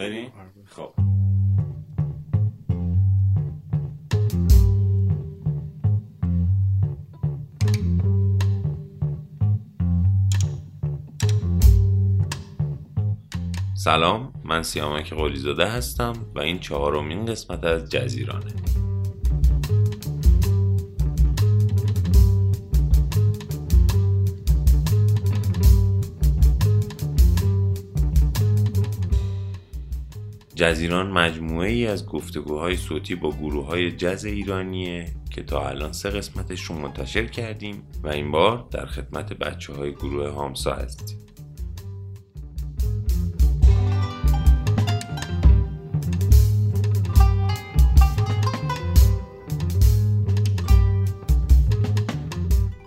بریم خب. سلام من سیامک قلیزاده هستم و این چهارمین قسمت از جزیرانه. جزیران مجموعه ای از گفتگوهای صوتی با گروه های جز ایرانیه که تا الان سه قسمتش رو منتشر کردیم و این بار در خدمت بچه های گروه هامسا هستیم.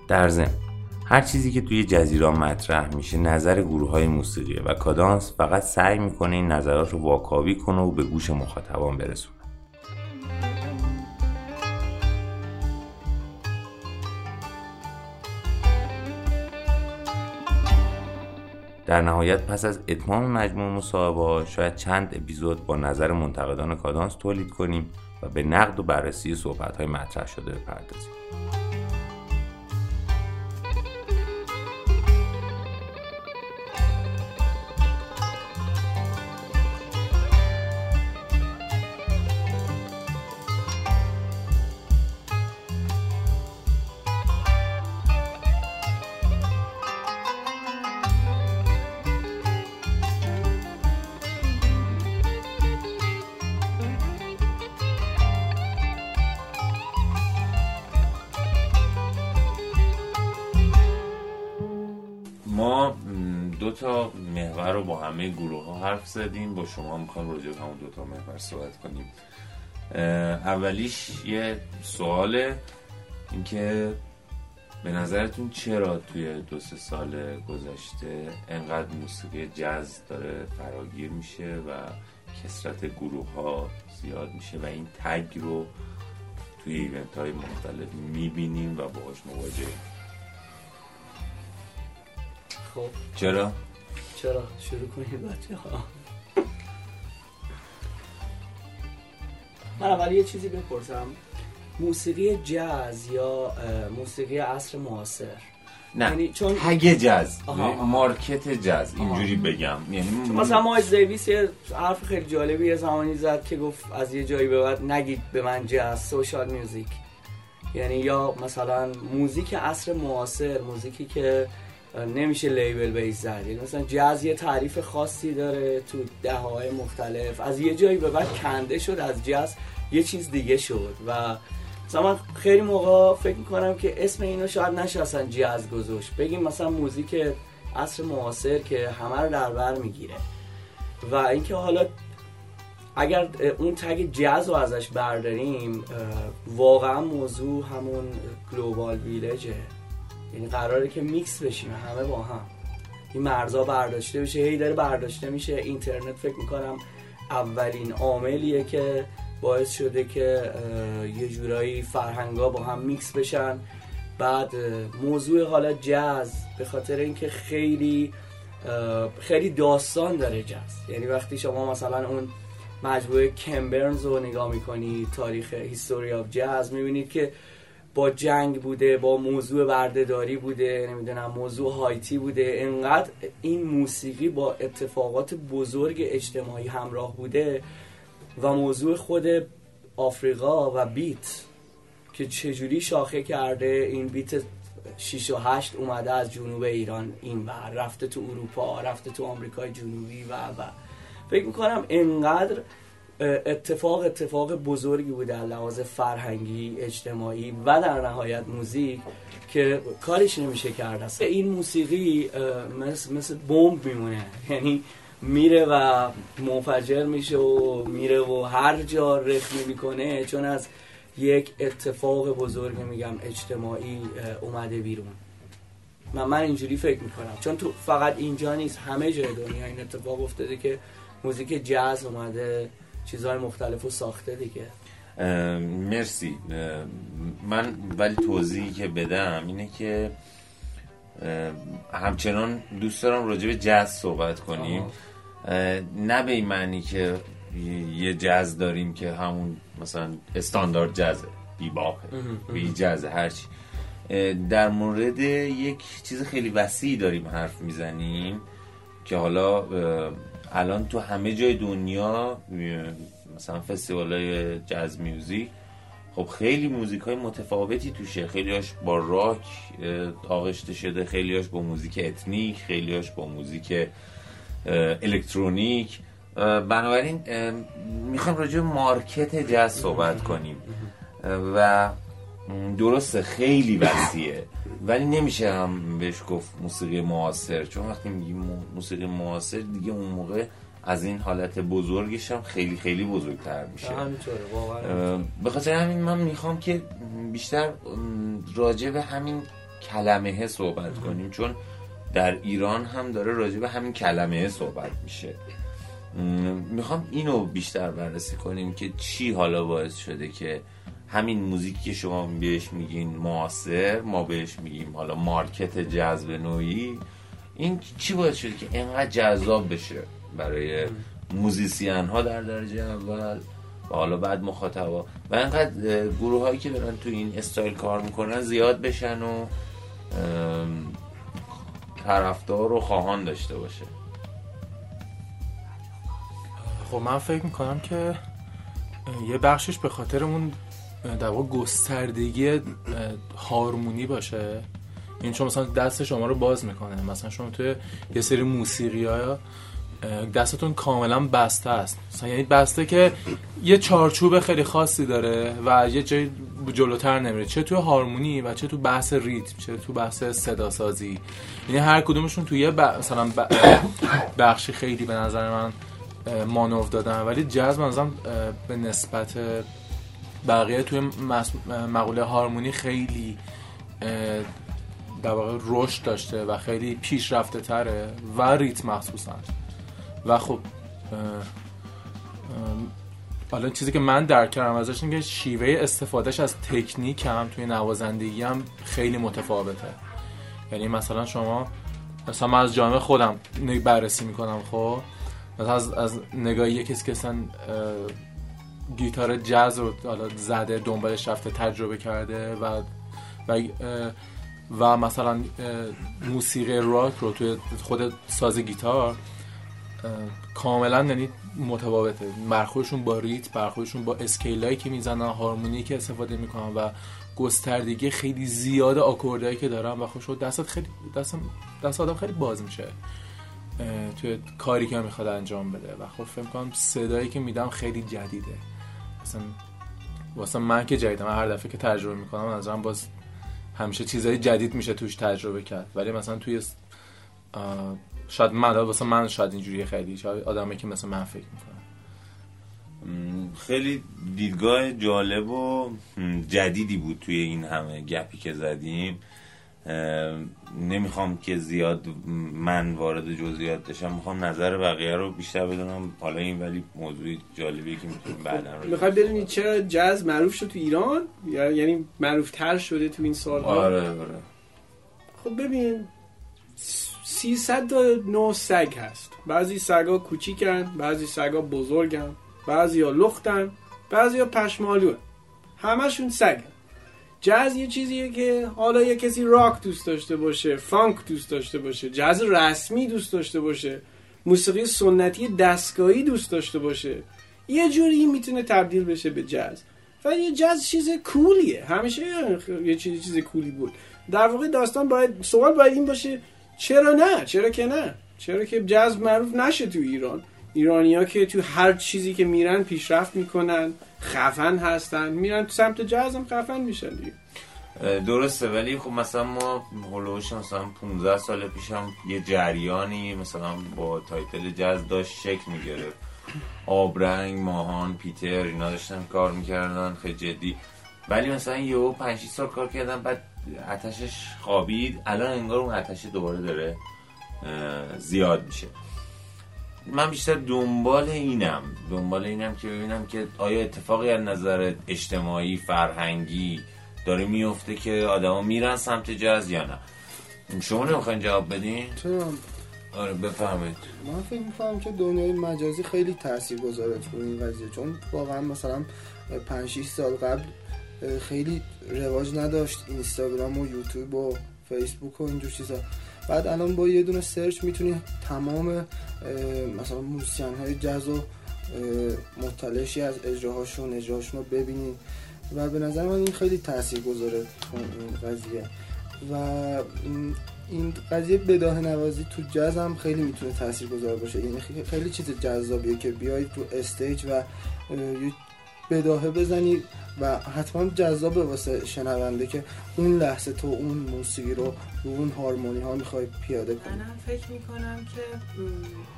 در ضمن هر چیزی که توی جزیران مطرح میشه نظر گروه های موسیقیه و کادانس فقط سعی می‌کنه این نظرات رو واکاوی کنه و به گوش مخاطبان برسونه. در نهایت پس از اتمام مجموع مصاحبه شاید چند اپیزود با نظر منتقدان کادانس تولید کنیم و به نقد و بررسی صحبت های مطرح شده بپردازیم. همه گروه ها حرف زدیم. با شما می‌خوایم راجع به همون دو تا محور صحبت کنیم. اولیش یه سواله اینکه به نظرتون چرا توی دو سه سال گذشته انقدر موسیقی جز داره فراگیر میشه و کسرت گروه ها زیاد میشه و این تگ رو توی ایونت های مختلف می‌بینیم و باهاش مواجهیم؟ خب. چرا؟ چرا؟ شروع کنید بچه ها من اول یه چیزی بپرسم. موسیقی جاز یا موسیقی عصر معاصر؟ نه. یعنی چون- تگ آها. مارکت جز اینجوری بگم. یعنی مثلا ما دیویس یه حرف خیلی جالبی یه زمانی زد که گفت از یه جایی به بعد نگید به من جاز سوشال میوزیک. یعنی یا مثلا موزیک عصر معاصر موزیکی که نمیشه لیبل بیس زد یعنی مثلا جاز یه تعریف خاصی داره تو دههای مختلف. از یه جایی به بعد کنده شد از جاز یه چیز دیگه شد. و مثلا من خیلی موقع فکر می‌کنم که اسم اینو شاید نشه اصلا جاز گذاشت. بگیم مثلا موزیک عصر معاصر که همه رو در بر می‌گیره. و اینکه حالا اگر اون tag جاز رو ازش برداریم واقعا موضوع همون global village ه یعنی قراره که میکس بشیم همه با هم. این مرزا برداشته بشه هی داره برداشته میشه. اینترنت فکر می‌کنم اولین عاملیه که باعث شده که یه جورایی فرهنگا با هم میکس بشن. بعد موضوع حالا جاز به خاطر اینکه خیلی خیلی داستان داره جاز. یعنی وقتی شما مثلا اون مجموعه کمبرنز رو نگاه می‌کنی تاریخ هیستوری آف جاز می‌بینید که با جنگ بوده با موضوع بردهداری بوده نمی‌دونم موضوع هایتی بوده. انقدر این موسیقی با اتفاقات بزرگ اجتماعی همراه بوده و موضوع خود آفریقا و بیت که چجوری شاخه کرده این بیت 6 و 8 اومده از جنوب ایران این و رفته تو اروپا رفته تو آمریکای جنوبی و و. فکر می‌کنم انقدر اتفاق اتفاق بزرگی بوده در لحاظ فرهنگی اجتماعی و در نهایت موزیک که کارش نمیشه کرد. اصلا این موسیقی مثل, مثل بمب میمونه. یعنی میره و منفجر میشه و میره و هر جا رخنه می‌کنه چون از یک اتفاق بزرگ میگم اجتماعی اومده بیرون. من من اینجوری فکر می‌کنم. چون تو فقط اینجا نیست همه جای دنیا این اتفاق افتاده که موزیک جاز اومده. چیزهای مختلف رو ساخته دیگه. مرسی. من ولی توضیحی که بدم اینه که همچنان دوست دارم راجع به جز صحبت کنیم. نه به این معنی که یه جز داریم که همون مثلا استاندارد جزه bebop ه بی جزه هرچی در مورد یک چیز خیلی وسیعی داریم حرف می‌زنیم که حالا الان تو همه جای دنیا مثلا فستیوال های jazz music خب خیلی موزیک های متفاوتی توشه. خیلیاش با راک آغشته شده. خیلیاش با موزیک ethnic خیلیاش با موزیک الکترونیک. بنابراین می‌خوایم راجع مارکت جاز صحبت کنیم. و درسته خیلی وسیعه. ولی نمیشه هم بهش گفت موسیقی معاصر. چون وقتی میگیم موسیقی معاصر دیگه اون موقع از این حالت بزرگش هم خیلی خیلی بزرگتر میشه. به خاطر همین من می‌خوام که بیشتر راجع به همین کلمه صحبت کنیم. چون در ایران هم داره راجع به همین کلمه صحبت میشه. می‌خوام اینو بیشتر بررسی کنیم که چی حالا باعث شده که همین موزیکی که شما بهش میگین معاصر ما بهش میگیم حالا market جاز نوعی این چی باعث شده که اینقدر جذاب بشه برای موزیسین ها در درجه اول و حالا بعد مخاطبا؟ و اینقدر گروه هایی که دارن تو این استایل کار می‌کنن زیاد بشن و طرفدار و خواهان داشته باشه. خب من فکر می‌کنم که یه بخشش به خاطر اون در واقع گستردگی هارمونی باشه. این چون مثلا دست شما رو باز می‌کنه. مثلا شما توی یه سری موسیقی ها دستتون کاملا بسته است. مثلا یعنی بسته که یه چارچوب خیلی خاصی داره و یه جای جلوتر نمیره. چه تو هارمونی و چه تو بحث ریتم چه تو بحث صدا سازی یعنی هر کدومشون توی یه مثلا بخشی خیلی به نظر من مانور دادن. ولی جاز منظرم به نسبت بقیه توی مقوله هارمونی خیلی در واقع رشد داشته و خیلی پیشرفته تره و ریتم مخصوصا. و خب حالا چیزی که من درک کردم ازش اینه که شیوه استفادهش از تکنیک هم توی نوازندگی هم خیلی متفاوته. یعنی مثلا شما مثلا من از جامعه خودم بررسی می‌کنم خب؟ مثلا از, از نگاهی کسی که گیتار جاز رو حالا زده دنبالش رفته تجربه کرده و و, و مثلا موسیقی راک رو توی خود ساز گیتار کاملا یعنی متفاوته. برخوردشون با ریت برخوردشون با اسکیلایی که می‌زنن هارمونی که استفاده می‌کنن و گستردگی خیلی زیاد آکوردهایی که دارن و خوش دستت خیلی دست دست آدم خیلی باز میشه توی کاری که می‌خواد انجام بده. و خب فکر کنم صدایی که میدم خیلی جدیده. مثلا واسه من که جدیدم هر دفعه که تجربه می‌کنم نظرم باز همیشه چیزهای جدید میشه توش تجربه کرد. ولی مثلا توی شاید من واسه من شاید اینجوری خیلی شاید آدمی که مثل من فکر می‌کنم خیلی دیدگاه جالب و جدیدی بود توی این همه گپی که زدیم. نمی‌خوام که زیاد من وارد جزئیات بشم می‌خوام نظر بقیه رو بیشتر بدونم. حالا این ولی موضوعی جالبی که می‌تونیم بعدا رو می‌خوای بدونی چرا جاز معروف شد تو ایران؟ یعنی معروف تر شده تو این سال آره آره. خب ببین 300 تا نوع سگ هست. بعضی سگا کوچیکن بعضی سگا بزرگن بعضی ها لختن بعضی ها پشمالو همشون سگن. جاز یه چیزیه که حالا یه کسی راک دوست داشته باشه فانک دوست داشته باشه جاز رسمی دوست داشته باشه موسیقی سنتی دستگاهی دوست داشته باشه. یه جوری می‌تونه تبدیل بشه به جاز. ولی یه جاز چیز کولیه. همیشه یه چیز چیز کولی بود. در واقع داستان باید سوال باید این باشه چرا نه؟ چرا که نه؟ چرا که جاز معروف نشه تو ایران. ایرانیا که تو هر چیزی که میرن پیشرفت می‌کنن. خفن هستن میرن سمت جاز هم خفن میشن دیگه. درسته ولی خب مثلا ما هلوش مثلا 15 سال پیشم یه جریانی مثلا با title جاز داشت شکل می‌گرفت. آبرنگ ماهان پیتر اینا داشتن کار می‌کردن خیلی جدی. ولی مثلا یه 5 سال کار کردن بعد آتشش خوابید الان انگار اون آتش دوباره داره زیاد میشه. من بیشتر دنبال اینم دنبال اینم که ببینم که آیا اتفاقی از نظر اجتماعی فرهنگی داره میفته که آدما میرن سمت جاز یا نه. شما نمی‌خواین جواب بدین؟ آره بفهمید من فکر می‌کنم که دنیای مجازی خیلی تاثیر گذاره تو این قضیه چون واقعا مثلا 5 6 سال قبل خیلی رواج نداشت اینستاگرام و یوتیوب و فیسبوک و اینجور چیزا. بعد الان با یه دونه سرچ می‌تونی تمام مثلا موسیقین های جاز و مطلعشی از اجراهاشون اجراهاشون رو ببینی. و به نظر من این خیلی تاثیر گذاره این قضیه. و این قضیه بداه نوازی تو جاز هم خیلی می‌تونه تاثیر گذار باشه. یعنی خیلی چیز جذابیه که بیای تو استیج و بداهه بزنی و حتما جذابه واسه شنونده که اون لحظه تو اون موسیقی رو رو اون هارمونی ها می‌خوای پیاده کنی. من فکر می‌کنم که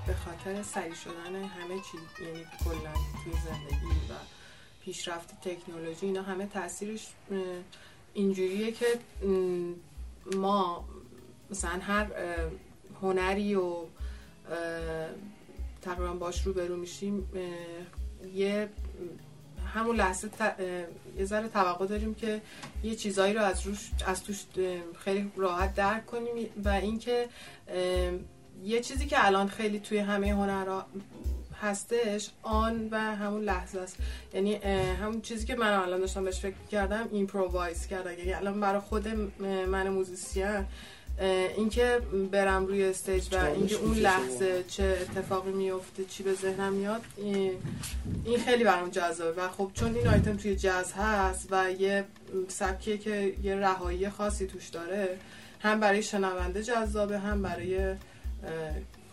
به خاطر سریع شدن همه چی یعنی کلا توی زندگی و پیشرفت تکنولوژی اینا همه تاثیرش اینجوریه که ما مثلا هر هنری و تقریبا باش رو برو میشیم یه همون لحظه یه ذره توقع داریم که یه چیزایی رو از روش از توش خیلی راحت درک کنیم. و اینکه یه چیزی که الان خیلی توی همه هنرها هستش آن و همون لحظه است. یعنی همون چیزی که من الان داشتم بهش فکر کردم improvise کردن یعنی الان برای خود من موزیسین اینکه برم روی stage و اینکه اون لحظه چه اتفاقی میفته چی به ذهنم میاد این خیلی برام جذابه. و خب چون این آیتم توی جاز هست و یه سبکیه که یه رهایی خاصی توش داره هم برای شنونده جذابه هم برای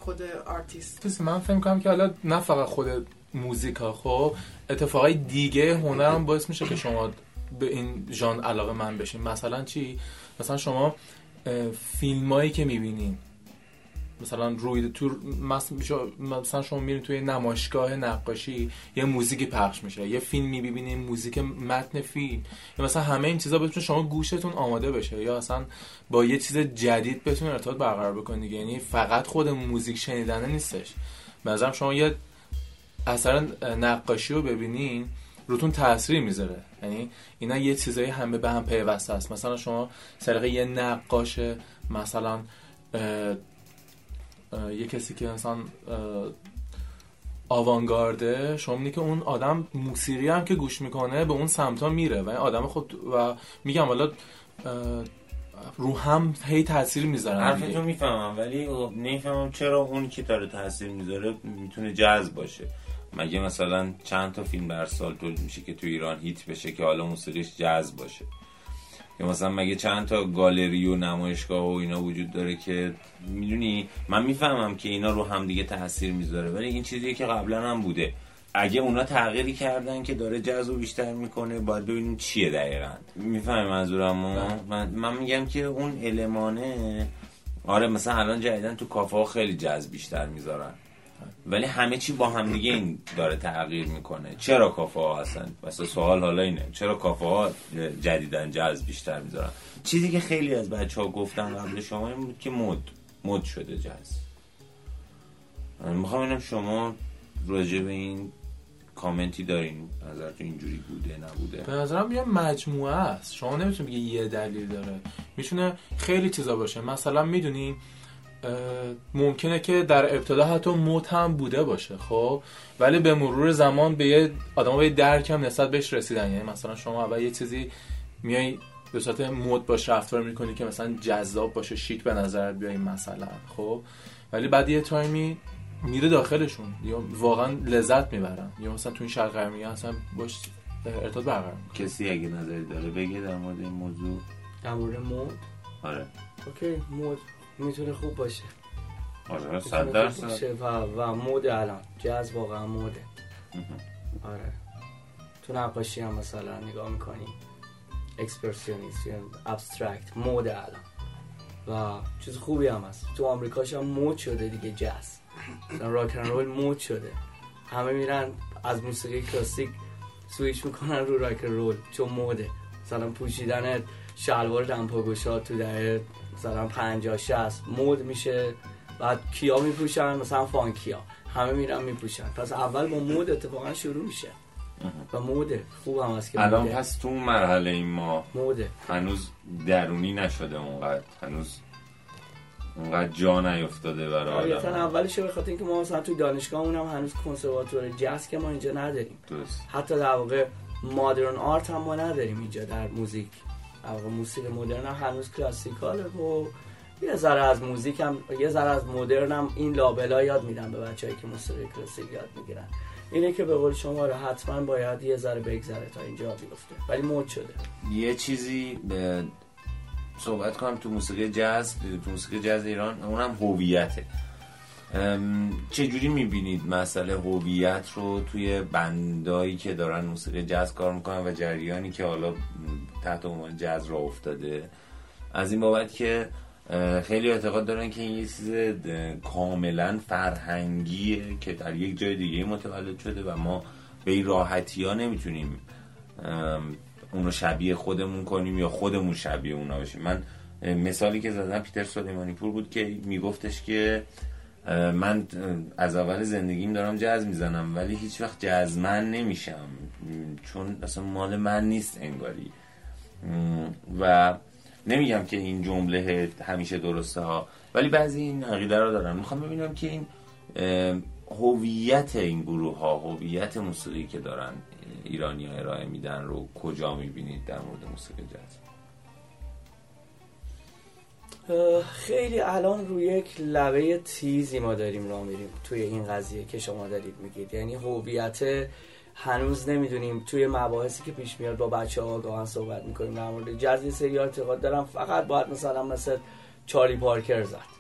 خود آرتیست من فکر کنم که حالا نه فقط خود موزیکا خب اتفاقای دیگه هنر هم باعث میشه که شما به این ژانر علاقه مند بشین. مثلا چی؟ مثلا شما فیلمایی که می‌بینین مثلا روی تو مثلا شما میرین توی نمایشگاه نقاشی یه موزیکی پخش میشه. یه فیلم می‌بینین موزیک متن فیلم. یا مثلا همه این چیزا بتونه شما گوشتون آماده بشه. یا اصلا با یه چیز جدید بتونه ارتباط برقرار بکنید یعنی فقط خود موزیک شنیدنه نیستش. به شما یه اثر نقاشی رو ببینین. روتون تاثیر می‌ذاره. یعنی اینا یه چیزایی همه به هم پیوسته است. مثلا شما سرقه یه نقاش مثلا یه کسی که مثلا آوانگارده شما میگه که اون آدم موسیقی هم که گوش می‌کنه به اون سمتا میره و این آدم خود و میگم حالا رو هم هی تاثیر می‌ذاره. حرفتون می‌فهمم ولی نمی‌فهمم چرا اون که داره تاثیر می‌ذاره می‌تونه جذب باشه. مگه مثلا چند تا فیلم در سال تولید میشه که تو ایران هیت بشه که حالا موسیقیش جذب باشه؟ یا مثلا مگه چند تا گالری و نمایشگاه و اینا وجود داره که می‌دونی؟ من می‌فهمم که اینا رو هم دیگه تاثیر می‌ذاره ولی این چیزیه که قبلا هم بوده. اگه اونا تغییری کردن که داره جذب بیشتر می‌کنه باید ببینیم چیه دقیقا. می‌فهمی منظورم؟ من, من میگم که اون المانه آره مثلا الان جدیدن تو کافه ها خیلی جذب بیشتر می‌ذارن. ولی همه چی با هم دیگه این داره تغییر می‌کنه. چرا کافه ها هستن؟ مثلا سوال حالا اینه. چرا کافه ها جدیدن جذب بیشتر می‌ذارن؟ چیزی که خیلی از بچه ها گفتن قبل شما این بود که مد مد شده جذب. می‌خوام اینم شما راجع به این کامنتی دارین. نظرتون اینجوری بوده نبوده؟ به نظرم یه مجموعه است. شما نمی‌تونید بگی یه دلیل داره. می‌تونه خیلی چیزا باشه. مثلا می‌دونی ممکنه که در ابتدا حتی موت هم بوده باشه خب؟ ولی به مرور زمان به یه آدم به درک هم نسبت بهش رسیدن. یعنی مثلا شما اول یه چیزی میای به صورت مود باش رفتار می‌کنی که مثلا جذاب باشه شیک به نظر بیای مثلا خب؟ ولی بعد یه تایمی میره داخلشون. یا واقعا لذت می‌برن. یا مثلا تو این شرق غربی اصلا باش ارتباط برقرار کسی اگه نظری داره بگه در مورد این موضوع؟ در مورد مود آره. اوکی مود می‌تونه خوب باشه. آره صد درصد. و, و مود الان. جاز واقعا موده. آره. تو نقاشی هم مثلا نگاه می‌کنی. اکسپرسیونیست یا abstract مد الان. و چیز خوبی هم هست. تو آمریکاش هم مد شده دیگه جاز. مثلا rock roll مد شده. همه میرن از موسیقی کلاسیک سویچ می‌کنن رو rock roll چون مده. مثلا پوشیدن شلوار دمپا گشاد تو دهه مثلا 50 60 مد میشه. بعد کیا میپوشن؟ مثلا funky ا. همه میرن میپوشن. پس اول با مود اتفاقا شروع میشه. و موده خوب هم هست که الان پس تو مرحله این ما موده هنوز درونی نشده اونقدر. هنوز اونقدر جا نیفتاده برای طبیعتا آدم. اولش به خاطر اینکه ما مثلا تو دانشگاهمون هم هنوز کنسرواتوار جاز که ما اینجا نداریم. درست. حتی در واقع مادرن آرت هم ما نداریم اینجا در موزیک. موسیقی مدرن هم هنوز کلاسیکاله و یه ذره از موزیک هم یه ذره از مدرن هم این لابلا یاد میدن به بچه‌ای که موسیقی کلاسیک یاد می‌گیرن. اینه که به قول شما رو حتما باید یه ذره بگذره تا اینجا بیفته. ولی مد شده. یه چیزی به صحبت کنم تو موسیقی جاز تو موسیقی جاز ایران اونم هویته. چجوری می‌بینید مسئله هویت رو توی بندایی که دارن موسیقی جاز کار می‌کنن و جریانی که حالا تحت عنوان جاز را افتاده؟ از این بابت که خیلی اعتقاد دارن که این یه چیز کاملا فرهنگیه که در یک جای دیگه متولد شده و ما به این راحتی ها نمی‌تونیم اونو شبیه خودمون کنیم یا خودمون شبیه اونا باشیم من مثالی که زدم پیتر سلیمانی پور بود که میگفتش که من از اول زندگیم دارم جاز می‌زنم ولی هیچ وقت جازمن نمیشم. چون اصلا مال من نیست انگاری. و نمیگم که این جمله همیشه درسته ها ولی بعضی این عقیده رو دارن می‌خوام ببینم که این هویت این گروه ها هویت موسیقی که دارن ایرانی ها ارائه میدن رو کجا می‌بینید در مورد موسیقی جاز؟ خیلی الان روی یک لبه تیزی ما داریم راه میریم توی این قضیه که شما دارید میگید. یعنی هویت هنوز نمی‌دونیم توی مباحثی که پیش میاد با بچه ها گاهن صحبت می‌کنیم. در مورد جز یه سری اعتقاد دارم فقط باید مثلا مثل چارلی پارکر زد.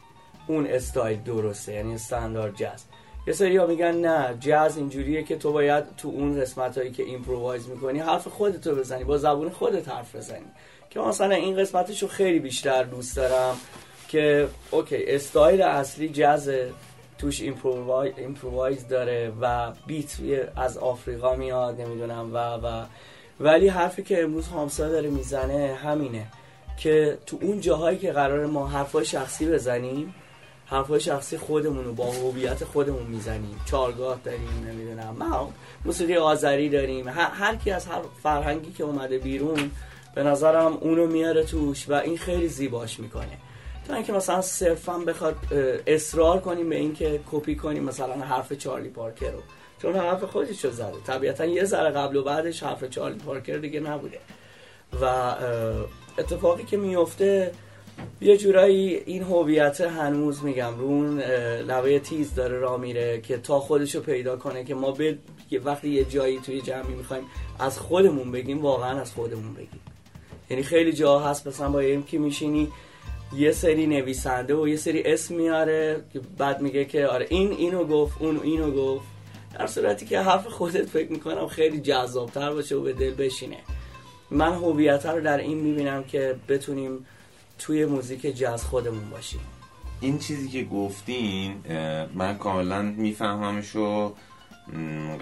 اون استایل درسته یعنی استاندارد جاز یه سری ها میگن نه جاز اینجوریه که تو باید تو اون قسمت هایی که improvise می‌کنی حرف خودتو بزنی با زبون خودت حرف بزنی. که مثلا این قسمتشو خیلی بیشتر دوست دارم که okay style اصلی جازه توش improvi- improvise داره و beat از آفریقا میاد نمی‌دونم و و ولی حرفی که امروز هامسا داره می‌زنه همینه که تو اون جاهایی که قراره ما حرفای شخصی بزنیم حرفای شخصی خودمون رو با هویت خودمون می‌زنیم. چارگاه داریم نمی‌دونم. ما موسیقی آذری داریم. هر کی از هر فرهنگی که اومده بیرون به نظرم اونو میاره توش و این خیلی زیباش می‌کنه. تا اینکه مثلا صرفا بخواد اصرار کنیم به اینکه کپی کنیم مثلا حرف چارلی پارکر رو. چون حرف خودش رو زده. طبیعتا یه ذره قبل و بعدش حرف چارلی پارکر دیگه نبوده. و اتفاقی که میفته یه جورایی این هویت هنوز میگم رو اون اه، لبه تیز داره راه میره که تا خودشو پیدا کنه که ما به وقتی یه جایی توی جمعی می‌خوایم از خودمون بگیم واقعا از خودمون بگیم. یعنی خیلی جا هست مثلا با این که میشینی یه سری نویسنده و یه سری اسم میاره که بعد میگه که آره این اینو گفت اون اینو گفت. در صورتی که حرف خودت فکر می‌کنم خیلی جذابتر باشه و به دل بشینه. من هویت رو در این می‌بینم که بتونیم توی موزیک جاز خودمون باشیم. این چیزی که گفتین من کاملا میفهممش و م،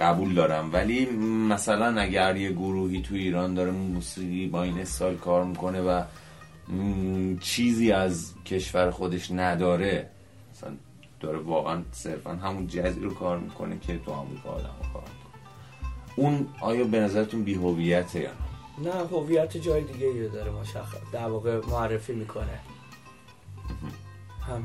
قبول دارم. ولی مثلا اگر یه گروهی تو ایران داره موسیقی با این استایل کار می‌کنه و چیزی از کشور خودش نداره مثلا داره واقعا صرفا همون جزی رو کار می‌کنه که تو آمریکا آدم کار می‌کنه. اون آیا به نظرتون بی هویته یا نه؟ نه هویت جای دیگه داره مشخص در واقع معرفی می‌کنه. هم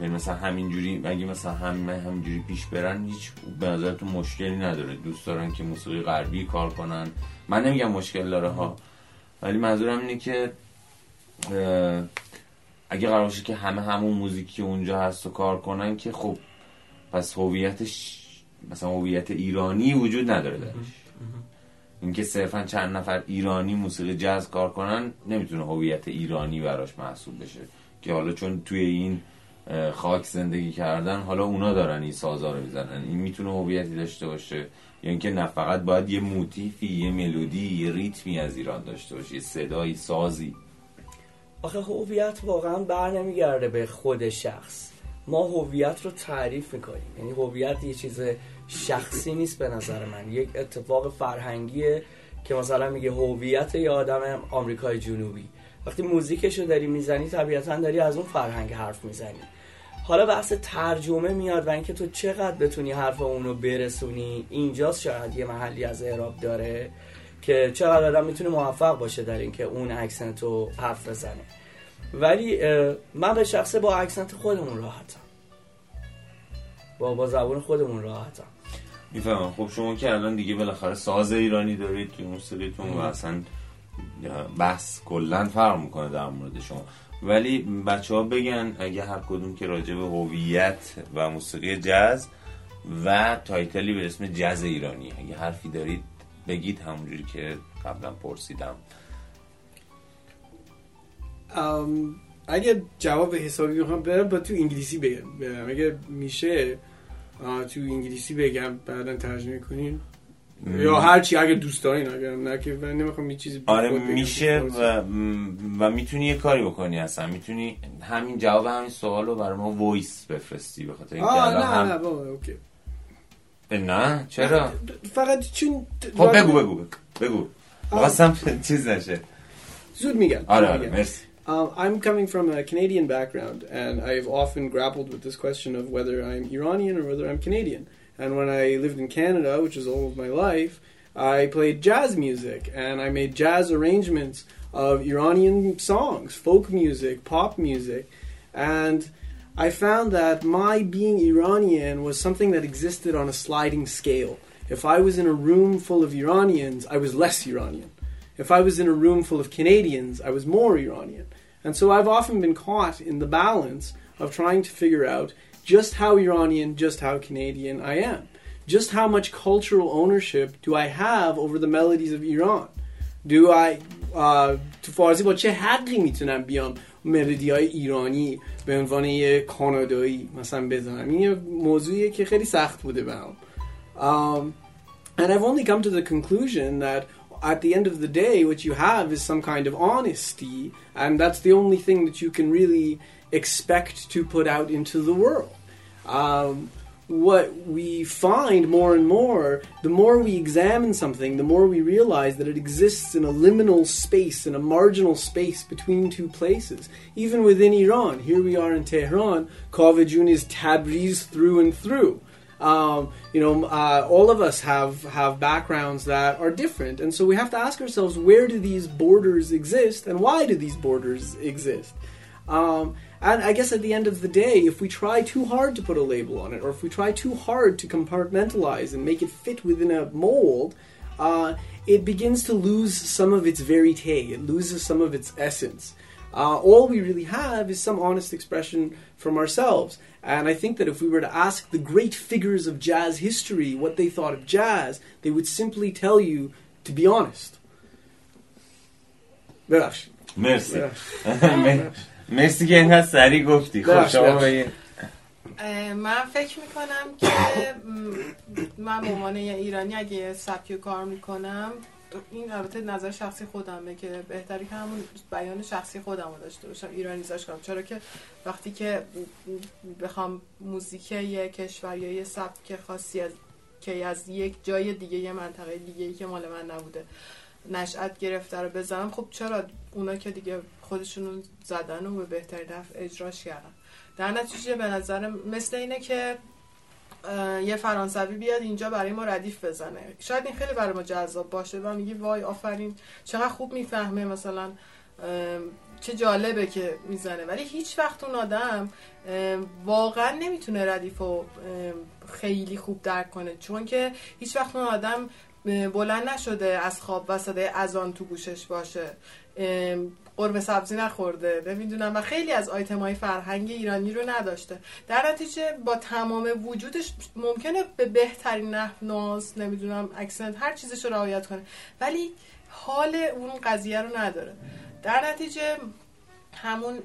یعنی مثلا همینجوری اگه مثلا هم همینجوری پیش برن هیچ به نظرتون مشکلی نداره. دوست دارن که موسیقی غربی کار کنن. من نمیگم مشکل داره ها. ولی منظورم اینه که اگه قرار باشه که همه همون موزیکی که اونجا هست و کار کنن که خب پس هویتش مثلا هویت ایرانی وجود نداره درش. اینکه صرفا چند نفر ایرانی موسیقی جاز کار کنن نمی‌تونه هویت ایرانی براش محسوب بشه. که حالا چون توی این خاک زندگی کردن حالا اونا دارن این سازا رو می‌زنن. این می‌تونه هویتی داشته باشه. یا اینکه نه فقط باید یه موتیفی یه ملودی یه ریتمی از ایران داشته باشه یه صدایی سازی. آخه هویت واقعا بر نمیگرده به خود شخص. ما هویت رو تعریف می‌کنیم. یعنی هویت یه چیز شخصی نیست به نظر من. یک اتفاق فرهنگیه که مثلا میگه هویت یه آدم آمریکای جنوبی. وقتی موزیکش رو داری می‌زنی طبیعتا داری از اون فرهنگ حرف می‌زنی. حالا بحث ترجمه میاد و اینکه تو چقدر بتونی حرف اونو برسونی. اینجاست شاید یه محلی از اعراب داره که چقدر آدم می‌تونه موفق باشه در اینکه اون اکسنت رو حرف بزنه. ولی من به شخصه با اکسنت خودمون راحتم. با با زبان خودمون راحتم. می‌فهمم. خب شما که الان دیگه بالاخره ساز ایرانی دارید توی موسیقیتون و اصلا بحث کلا فرق می‌کنه در مورد شما. ولی بچه ها بگن اگه هر کدوم که راجع به هویت و موسیقی جاز و تایتلی به اسم جاز ایرانی اگه حرفی دارید بگید همونجوری که قبلا پرسیدم. اگه جواب حسابی می‌خوام برم با تو انگلیسی بگم. اگه میشه تو انگلیسی بگم بعدا ترجمه کنین یا هر چی اگه دوست دارین اگر نه که نمی‌خوام یه چیزی آره. میشه و, و می‌تونی یه کاری بکنی اصلا. می‌تونی همین جواب همین سوال رو برای ما voice بفرستی به خاطر اینکه نه هم... نه بابا okay. نه؟ چرا؟ فقط چون خب بگو بگو بگو بگو. خواستم چیز نشه. زود میگم آره آره. مرسی. Um, I'm coming from a Canadian background, and I've often grappled with this question of whether I'm Iranian or whether I'm Canadian. And when I lived in Canada, which is all of my life, I played jazz music, and I made jazz arrangements of Iranian songs, folk music, pop music, and I found that my being Iranian was something that existed on a sliding scale. If I was in a room full of Iranians, I was less Iranian. If I was in a room full of Canadians, I was more Iranian. And so I've often been caught in the balance of trying to figure out just how Iranian, just how Canadian I am. Just how much cultural ownership do I have over the melodies of Iran? Do I uh, تو فارسی با چه حقی میتونم بیام ملودی های ایرانی به عنوان یه کانادایی مثلا بزنم این یه موضوعیه که خیلی سخت بوده برام um, and I've only come to the conclusion that at the end of the day, what you have is some kind of honesty, and that's the only thing that you can really expect to put out into the world. Um, what we find more and more, the more we examine something, the more we realize that it exists in a liminal space, in a marginal space between two places. Even within Iran, here we are in Tehran, Kavajun is Tabriz through and through um, you know, uh, all of us have have backgrounds that are different, and so we have to ask ourselves where do these borders exist, and why do these borders exist? Um, and I guess at the end of the day, if we try too hard to put a label on it, or if we try too hard to compartmentalize and make it fit within a mold, uh, it begins to lose some of its verite, it loses some of its essence. Uh, all we really have is some honest expression from ourselves. And I think that if we were to ask the great figures of jazz history what they thought of jazz, they would simply tell you to be honest. Merci. Merci. Merci. مرسی که اینقدر سریع گفتی. خب. بگید اه، من فکر می‌کنم که من به عنوان یه ایرانی اگه یه سبکی کار می‌کنم این البته نظر شخصی خودمه که بهتری که همون بیان شخصی خودم رو داشته باشم ایرانیزاش کنم. چرا که وقتی که بخوام موزیک یه کشور یا یه سبک خاصی از که از یک جای دیگه یه منطقه دیگه ای که مال من نبوده. نشأت گرفته رو بزنم. خب چرا اونا که دیگه خودشونو زدن و به بهترین نحو اجراش کردن؟ در نتیجه به نظر مثل اینه که یه فرانسوی بیاد اینجا برای ما ردیف بزنه. شاید این خیلی برای ما جذاب باشه و میگی وای آفرین چقدر خوب می‌فهمه مثلا چه جالبه که می‌زنه. ولی هیچ وقت اون آدم واقعا نمی‌تونه ردیف رو خیلی خوب درک کنه. چون که هیچ وقت اون آدم بلند نشده از خواب و صدای اذان تو گوشش باشه. قرمه سبزی نخورده نمی‌دونم. و خیلی از آیتم های فرهنگ ایرانی رو نداشته. در نتیجه با تمام وجودش ممکنه به بهترین نحو ناز نمی‌دونم اکسنت هر چیزش رو رعایت کنه. ولی حال اون قضیه رو نداره. در نتیجه همون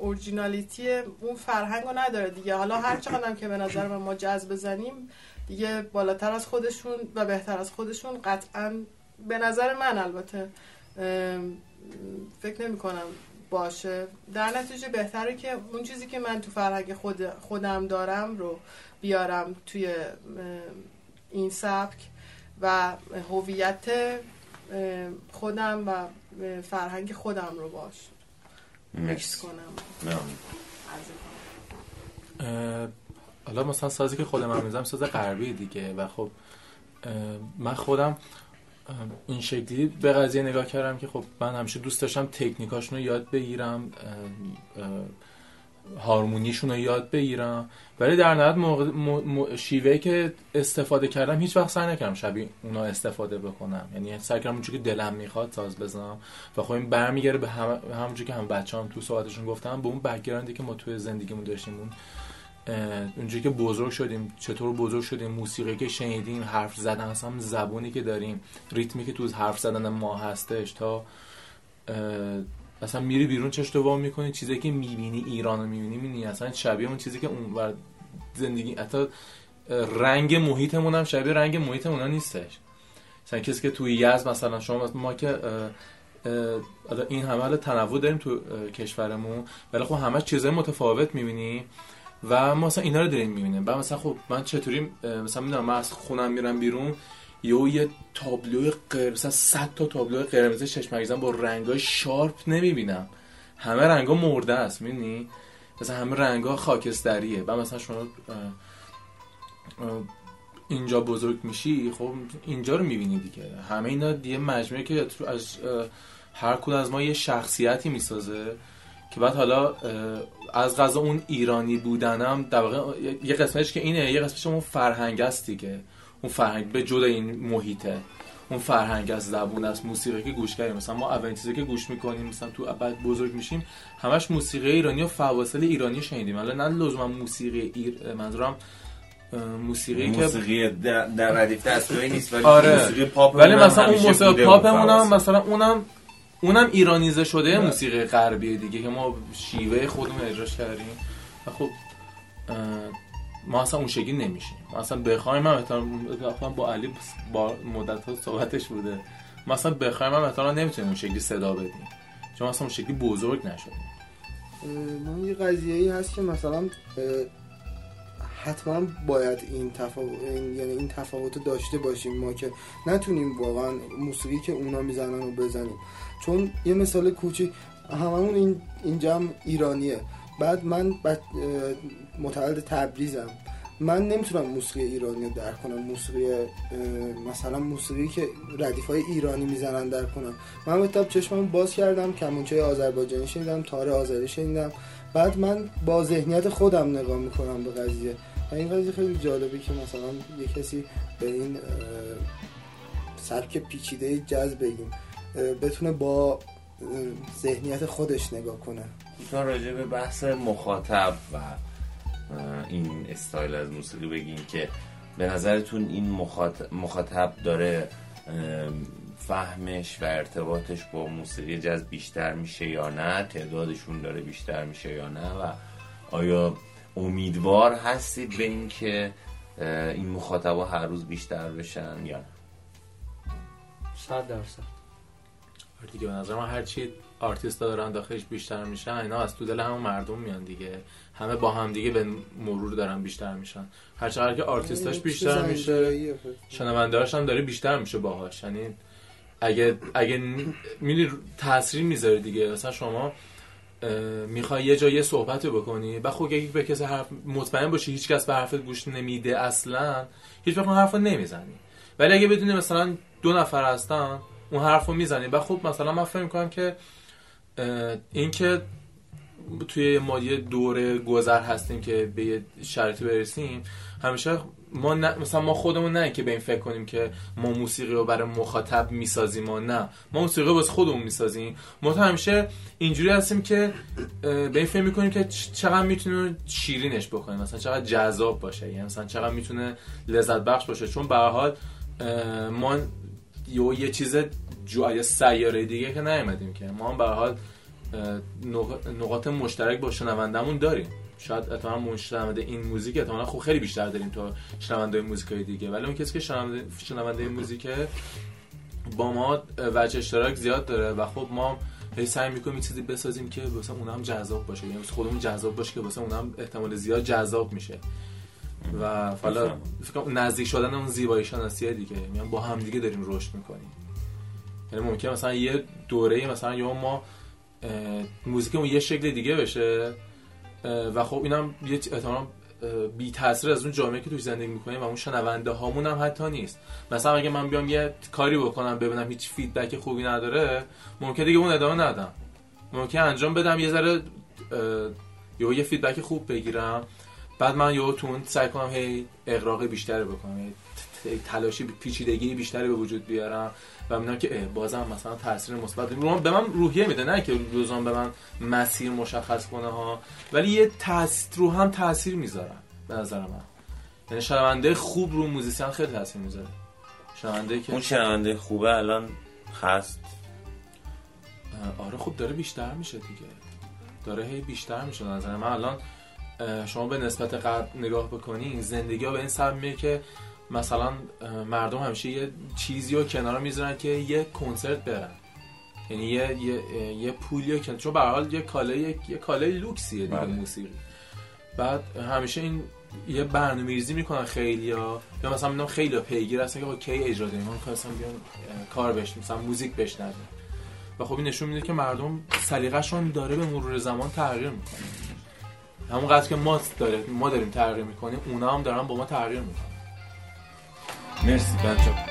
اورجینالیتی اون فرهنگ رو نداره دیگه. حالا هر چقدر که به نظر ما جذب بزنیم دیگه بالاتر از خودشون و بهتر از خودشون قطعا به نظر من البته فکر نمی کنم باشه. در نتیجه بهتره که اون چیزی که من تو فرهنگ خود خودم دارم رو بیارم توی این سبک و هویت خودم و فرهنگ خودم رو باش. مکس مرسی کنم. حالا مثلا سازی که خودم هم می‌زنم ساز غربی دیگه. و خب من خودم این شکلی به قضیه نگاه کردم که خب من همیشه دوست داشتم تکنیکاشون رو یاد بگیرم هارمونیشون رو یاد بگیرم. ولی در نهایت موقع- مو- مو- شیوهی که استفاده کردم هیچ وقت سعی نکردم شبیه اونا استفاده بکنم. یعنی سعی کردم اونجوری که دلم می‌خواد ساز بزنم. و خب این برمیگره به هم همونجوری که هم بچه هم تو صحبتشون گفتم به اون بکگراندی که ما توی زندگیمون داشتیم اون اه، اونجوری که بزرگ شدیم چطور بزرگ شدیم موسیقی که شنیدیم حرف زدن اصلا زبونی که داریم ریتمی که تو حرف زدن ما هستش تا اصلا میری بیرون چش تو می‌کنی چیزی که می‌بینی ایران می‌بینی می‌بینی اصلا شبیه اون چیزی که اون زندگی حتی رنگ محیطمون هم شبیه رنگ محیط اونا نیستش. مثلا کسی که توی یزد مثلا شما ما که این همه تنوع داریم تو کشورمون ولی خب همه چیزای متفاوت می‌بینی. و ما مثلا اینا رو داریم می‌بینیم. بعد مثلا خب من چطوری مثلا می‌دونم من از خونم میرم بیرون یهو یه تابلوی قرمز مثلا 100 تا تابلوی قرمز چشمگیزم با رنگای شارپ نمی‌بینم. همه رنگا مرده است می‌بینی مثلا همه رنگا خاکستریه. بعد مثلا شما اینجا بزرگ میشی خب اینجا رو می‌بینی دیگه. همه اینا دیگه مجموعه که از هر کدوم از ما یه شخصیتی می‌سازه. که بعد حالا از غذا اون ایرانی بودنم در واقع یه قسمتش که اینه یه قسمتش اون فرهنگ است دیگه. اون فرهنگ به جدا این محیطه. اون فرهنگ از زبون از موسیقی که گوش کردیم. مثلا ما اولین چیزی که گوش می‌کنیم مثلا تو بعد بزرگ میشیم همش موسیقی ایرانی و فواصل ایرانی شنیدیم. حالا نه لزوما موسیقی ایر... منظورم موسیقی که موسیقی در, در ردیف دستگاهی نیست ولی آره. موسیقی پاپ ولی مثلا اون موسیقی پاپمون هم مثلا اونم اونم ایرانیزه شده بله. موسیقی غربی دیگه که ما شیوه خودمون اجراش کردیم. و خب ما اصلا اون شکلی نمیشیم ما اصلا بخوایم هم با علی با مدت ها صحبتش بوده. ما اصلا بخوایم هم احتمالاً نمی‌تونیم اون شکلی صدا بدیم. چون اصلا اون شکلی بزرگ نشدیم اه، من یه قضیه ای هست که مثلا حتما باید این تفاوت این یعنی این تفاوت داشته باشیم ما که نتونیم واقعا موسیقی که اونا می‌زنن رو بزنیم. چون یه مثال کوچیک هممون این اینجا هم ایرانیه. بعد من اه، متولد تبریزم. من نمی‌تونم موسیقی ایرانی رو درک کنم. موسیقی مثلا موسیقی که ردیف های ایرانی می‌زنن درک کنم. من به تب چشمم باز کردم کمونچه آذربایجانی شنیدم تار آذری شنیدم. بعد من با ذهنیت خودم نگاه می‌کنم به قضیه. و این قضیه خیلی جالبه که مثلا یه کسی به این سبک پیچیده جاز بگیم. بتونه با ذهنیت خودش نگاه کنه. تا راجع به بحث مخاطب و این استایل از موسیقی بگیم که به نظرتون این مخاطب, مخاطب داره فهمش و ارتباطش با موسیقی جاز بیشتر میشه یا نه؟ تعدادشون داره بیشتر میشه یا نه؟ و آیا امیدوار هستید به این که اه، این مخاطبا هر روز بیشتر بشن یا نه؟ صد درصد. دیگه به نظر من هر چی آرتیست دارن داخلش بیشتر میشن اینا از تو دل همون مردم میان دیگه. همه با هم دیگه به مرور دارن بیشتر میشن. هر چقدر که آرتیستاش این بیشتر میشه. شنوندهاش هم داره بیشتر میشه باهاش. یعنی اگه اگه می‌دونی تاثیر می‌ذاره دیگه. مثلا شما می‌خوای یه جایی صحبت رو بکنی و خب اگه به کسی حرف مطمئن باشی هیچ کس به حرفت گوش نمیده اصلا هیچ وقت اون حرف رو نمی‌زنی. ولی اگه بدونی مثلا دو نفر هستن اون حرف رو می‌زنی. و خب مثلا من فکر می‌کنم که اه، این که توی ما یه دوره گذر هستیم که به یه شرطی برسیم همیشه ما نه مثلا ما خودمون نه که به این فکر کنیم که ما موسیقی رو برای مخاطب می‌سازیم و نه. ما موسیقی رو واسه خودمون می‌سازیم. ما تو همیشه اینجوری هستیم که به این فکر می‌کنیم که چقدر می‌تونه شیرینش بکنیم مثلا چقدر جذاب باشه. یعنی مثلا چقدر می‌تونه لذت بخش باشه. چون به حال ما یه یه چیز جو یه سیاره دیگه که نیومدیم که. ما هم به حال نقاط مشترک با شنوندمون داریم. شاید اتفاقا مشنونده این موزیک اتفاقا خب خیلی بیشتر داریم تا شنونده موزیکای دیگه. ولی اون کسی که شنونده شنونده موزیکه با ما وجه اشتراک زیاد داره و خب ما هی سعی می‌کنیم یه چیزی بسازیم که واسه اونها هم جذاب باشه. یعنی خودمون جذاب باشه که واسه اونها هم احتمال زیاد جذاب میشه. و حالا نزدیک شدن اون زیبایی شناسیه دیگه. یعنی با هم دیگه داریم رشد می‌کنیم. یعنی ممکنه مثلا یه دوره مثلا یا ما موزیکمون یه شکل دیگه بشه و خب اینم یه احتمالاً بی تاثیر از اون جامعه که توش زندگی می‌کنیم و اون شنونده هامون هم حتی نیست. مثلا اگه من بیام یه کاری بکنم ببینم هیچ feedback خوبی نداره ممکن دیگه اون ادامه ندم. ممکن انجام بدم یه ذره یه یه feedback خوب بگیرم. بعد من یه تو اون سعی کنم هی اغراق بیشتری بکنم. تلاشی پیچیدگی بیشتری به وجود بیارم و می‌دونم که بازم مثلا تاثیر مثبت به من روحیه میده نه که روزان به من مسیر مشخص کنه ها. ولی یه تاثیر رو هم تاثیر می‌ذارن به نظر من. یعنی شنونده خوب رو موزیسین خیلی تاثیر می‌ذاره. شنونده که اون شنونده خوبه الان هست. آره خوب داره بیشتر میشه دیگه. داره هی بیشتر میشه نظر من. الان شما به نسبت قبل نگاه بکنین زندگی ها به این سبب که مثلا مردم همیشه یه چیزی رو کنار می‌ذارن که یه کنسرت برن. یعنی یه یه, یه پولی که چون به حال یه کالای یه کالای لوکسیه دیگه بله. موسیقی. بعد همیشه این یه برنامه‌ریزی می‌کنن خیلیا یا مثلا میگم خیلی پیگیر هستن که کی اجرا داریم؟ من خواستم بیان کار بشنویم مثلا موزیک بشنویم و خب این نشون میده که مردم سلیقه‌شون داره به مرور زمان تغییر می‌کنه. همون که ما داره ما داریم تغییر می‌کنیم اونا هم دارن با ما تغییر می‌کنن. مرسی بچه